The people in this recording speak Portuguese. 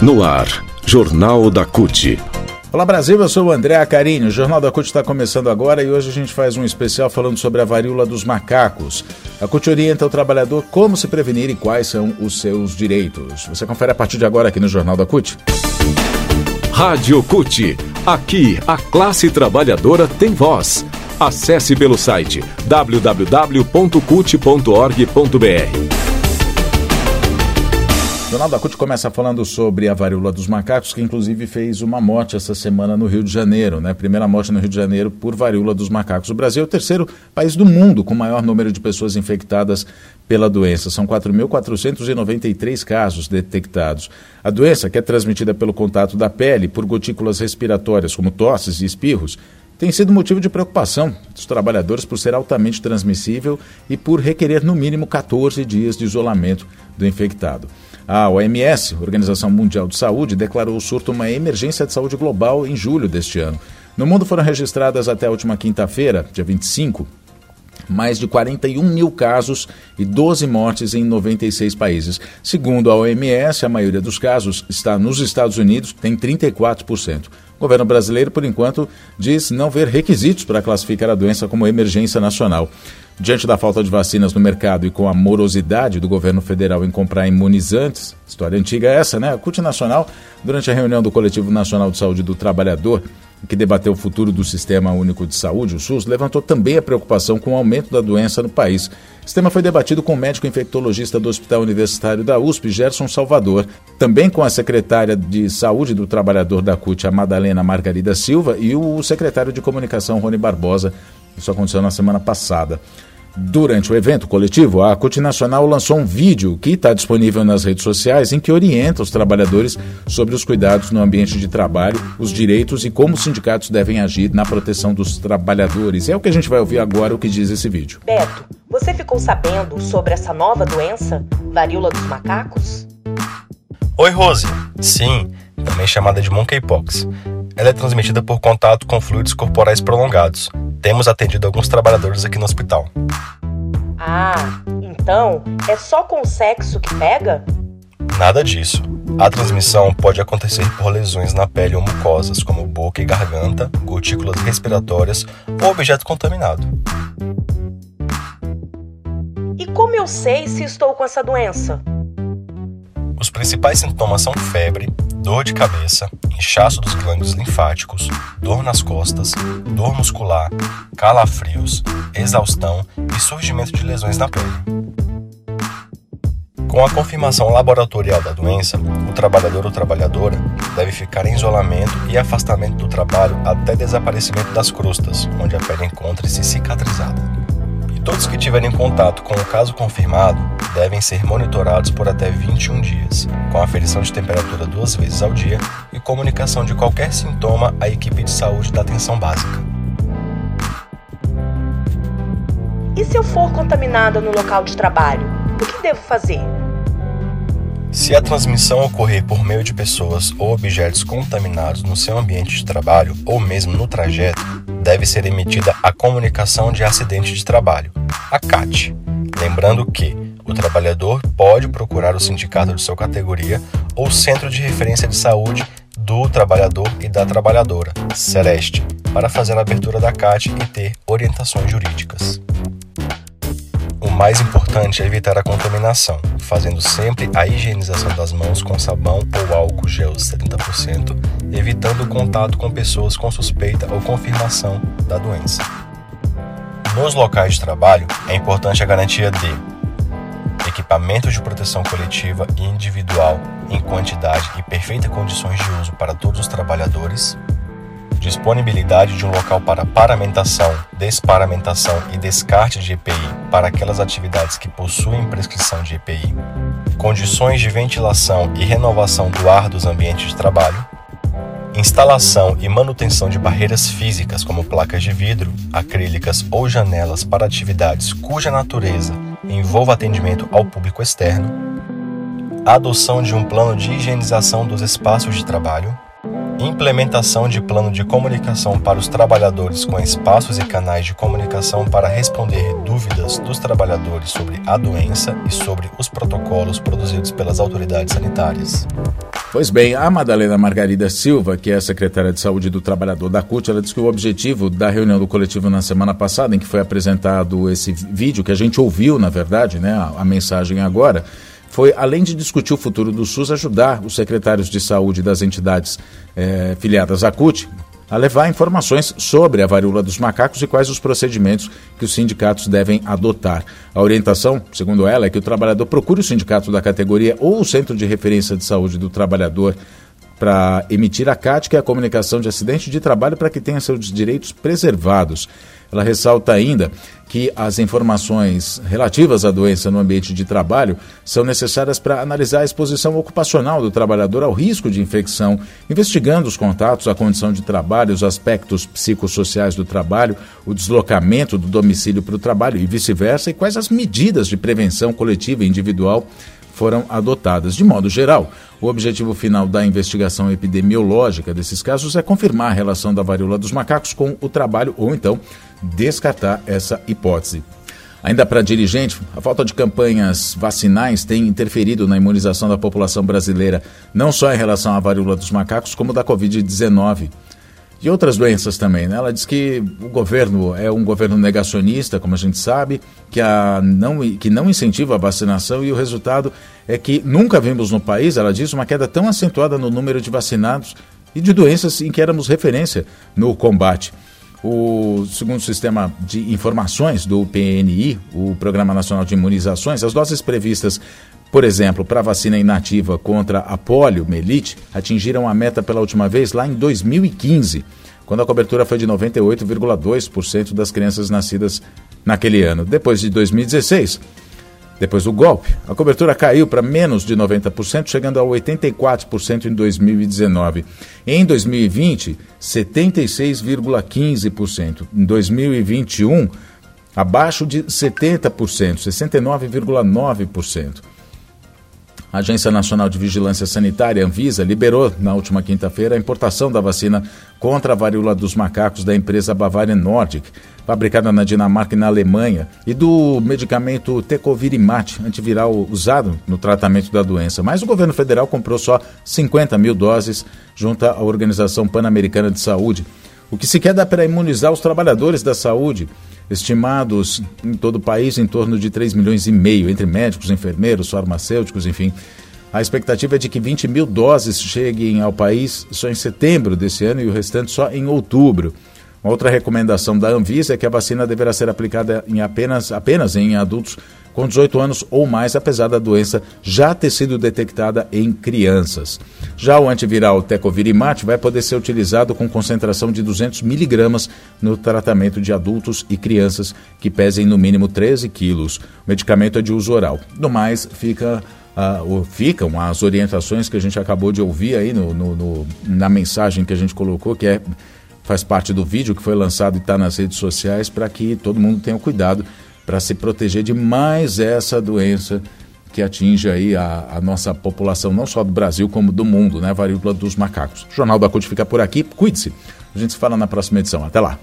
No ar, Jornal da CUT. Olá Brasil, eu sou o André Acarini. O Jornal da CUT está começando agora e hoje a gente faz um especial falando sobre a varíola dos macacos. A CUT orienta o trabalhador como se prevenir e quais são os seus direitos. Você confere a partir de agora aqui no Jornal da CUT. Rádio CUT. Aqui, a classe trabalhadora tem voz. Acesse pelo site www.cut.org.br. O Jornal da CUT começa falando sobre a varíola dos macacos, que inclusive fez uma morte essa semana no Rio de Janeiro, né? Primeira morte no Rio de Janeiro por varíola dos macacos. O Brasil é o terceiro país do mundo com maior número de pessoas infectadas pela doença. São 4.493 casos detectados. A doença, que é transmitida pelo contato da pele por gotículas respiratórias, como tosses e espirros, tem sido motivo de preocupação dos trabalhadores por ser altamente transmissível e por requerer no mínimo 14 dias de isolamento do infectado. A OMS, Organização Mundial de Saúde, declarou o surto uma emergência de saúde global em julho deste ano. No mundo foram registradas até a última quinta-feira, dia 25, mais de 41 mil casos e 12 mortes em 96 países. Segundo a OMS, a maioria dos casos está nos Estados Unidos, tem 34%. O governo brasileiro, por enquanto, diz não ver requisitos para classificar a doença como emergência nacional. Diante da falta de vacinas no mercado e com a morosidade do governo federal em comprar imunizantes, história antiga é essa, né? A CUT Nacional, durante a reunião do Coletivo Nacional de Saúde do Trabalhador, que debateu o futuro do Sistema Único de Saúde, o SUS, levantou também a preocupação com o aumento da doença no país. O tema foi debatido com o médico infectologista do Hospital Universitário da USP, Gerson Salvador, também com a secretária de Saúde do Trabalhador da CUT, a Madalena Margarida Silva, e o secretário de Comunicação, Rony Barbosa. Isso aconteceu na semana passada. Durante o evento coletivo, a CUT Nacional lançou um vídeo que está disponível nas redes sociais em que orienta os trabalhadores sobre os cuidados no ambiente de trabalho, os direitos e como os sindicatos devem agir na proteção dos trabalhadores. É o que a gente vai ouvir agora, o que diz esse vídeo. Beto, você ficou sabendo sobre essa nova doença, varíola dos macacos? Oi, Rose. Sim, também chamada de monkeypox. Ela é transmitida por contato com fluidos corporais prolongados. Temos atendido alguns trabalhadores aqui no hospital. Ah, então é só com sexo que pega? Nada disso. A transmissão pode acontecer por lesões na pele ou mucosas, como boca e garganta, gotículas respiratórias ou objeto contaminado. E como eu sei se estou com essa doença? Os principais sintomas são febre, dor de cabeça, inchaço dos glândulos linfáticos, dor nas costas, dor muscular, calafrios, exaustão e surgimento de lesões na pele. Com a confirmação laboratorial da doença, o trabalhador ou trabalhadora deve ficar em isolamento e afastamento do trabalho até desaparecimento das crustas, onde a pele encontra-se cicatrizada. E todos que tiverem contato com o caso confirmado devem ser monitorados por até 21 dias, com aferição de temperatura duas vezes ao dia e comunicação de qualquer sintoma à equipe de saúde da atenção básica. E se eu for contaminada no local de trabalho, o que devo fazer? Se a transmissão ocorrer por meio de pessoas ou objetos contaminados no seu ambiente de trabalho ou mesmo no trajeto, deve ser emitida a comunicação de acidente de trabalho, a CAT. Lembrando que o trabalhador pode procurar o sindicato de sua categoria ou centro de referência de saúde do trabalhador e da trabalhadora, Celeste, para fazer a abertura da CAT e ter orientações jurídicas. Mais importante é evitar a contaminação, fazendo sempre a higienização das mãos com sabão ou álcool gel 70%, evitando o contato com pessoas com suspeita ou confirmação da doença. Nos locais de trabalho, é importante a garantia de equipamentos de proteção coletiva e individual em quantidade e perfeitas condições de uso para todos os trabalhadores, disponibilidade de um local para paramentação, desparamentação e descarte de EPI para aquelas atividades que possuem prescrição de EPI, condições de ventilação e renovação do ar dos ambientes de trabalho, instalação e manutenção de barreiras físicas como placas de vidro, acrílicas ou janelas para atividades cuja natureza envolva atendimento ao público externo, adoção de um plano de higienização dos espaços de trabalho, implementação de plano de comunicação para os trabalhadores com espaços e canais de comunicação para responder dúvidas dos trabalhadores sobre a doença e sobre os protocolos produzidos pelas autoridades sanitárias. Pois bem, a Madalena Margarida Silva, que é secretária de Saúde do Trabalhador da CUT, ela disse que o objetivo da reunião do coletivo na semana passada, em que foi apresentado esse vídeo, que a gente ouviu, na verdade, né, a, a mensagem agora, foi, além de discutir o futuro do SUS, ajudar os secretários de saúde das entidades eh, filiadas à CUT a levar informações sobre a varíola dos macacos e quais os procedimentos que os sindicatos devem adotar. A orientação, segundo ela, é que o trabalhador procure o sindicato da categoria ou o centro de referência de saúde do trabalhador para emitir a CAT, que é a comunicação de acidente de trabalho, para que tenha seus direitos preservados. Ela ressalta ainda que as informações relativas à doença no ambiente de trabalho são necessárias para analisar a exposição ocupacional do trabalhador ao risco de infecção, investigando os contatos, a condição de trabalho, os aspectos psicossociais do trabalho, o deslocamento do domicílio para o trabalho e vice-versa, e quais as medidas de prevenção coletiva e individual foram adotadas. De modo geral, o objetivo final da investigação epidemiológica desses casos é confirmar a relação da varíola dos macacos com o trabalho ou então descartar essa hipótese. Ainda para dirigente, a falta de campanhas vacinais tem interferido na imunização da população brasileira, não só em relação à varíola dos macacos, como da Covid-19 e outras doenças também. Né? Ela diz que o governo é um governo negacionista, como a gente sabe, que, a não, que não incentiva a vacinação e o resultado é que nunca vimos no país, ela diz, uma queda tão acentuada no número de vacinados e de doenças em que éramos referência no combate. O segundo sistema de informações do PNI, o Programa Nacional de Imunizações, as doses previstas por exemplo, para a vacina inativa contra a poliomielite, atingiram a meta pela última vez lá em 2015, quando a cobertura foi de 98,2% das crianças nascidas naquele ano. Depois de 2016, depois do golpe, a cobertura caiu para menos de 90%, chegando a 84% em 2019. Em 2020, 76,15%. Em 2021, abaixo de 70%, 69,9%. A Agência Nacional de Vigilância Sanitária, Anvisa, liberou na última quinta-feira a importação da vacina contra a varíola dos macacos da empresa Bavarian Nordic, fabricada na Dinamarca e na Alemanha, e do medicamento Tecovirimat, antiviral usado no tratamento da doença. Mas o governo federal comprou só 50 mil doses junto à Organização Pan-Americana de Saúde. O que se quer dar para imunizar os trabalhadores da saúde estimados em todo o país em torno de 3 milhões e meio, entre médicos, enfermeiros, farmacêuticos, enfim. A expectativa é de que 20 mil doses cheguem ao país só em setembro desse ano e o restante só em outubro. Uma outra recomendação da Anvisa é que a vacina deverá ser aplicada em apenas, apenas em adultos com 18 anos ou mais, apesar da doença já ter sido detectada em crianças. Já o antiviral Tecovirimat vai poder ser utilizado com concentração de 200 miligramas no tratamento de adultos e crianças que pesem no mínimo 13 quilos. O medicamento é de uso oral. No mais, fica Uh, ficam as orientações que a gente acabou de ouvir aí no, no, no, na mensagem que a gente colocou, que é, faz parte do vídeo que foi lançado e está nas redes sociais, para que todo mundo tenha cuidado para se proteger de mais essa doença que atinge aí a, a, nossa população, não só do Brasil, como do mundo, né? A varíola dos macacos. O Jornal da CUT fica por aqui. Cuide-se. A gente se fala na próxima edição. Até lá.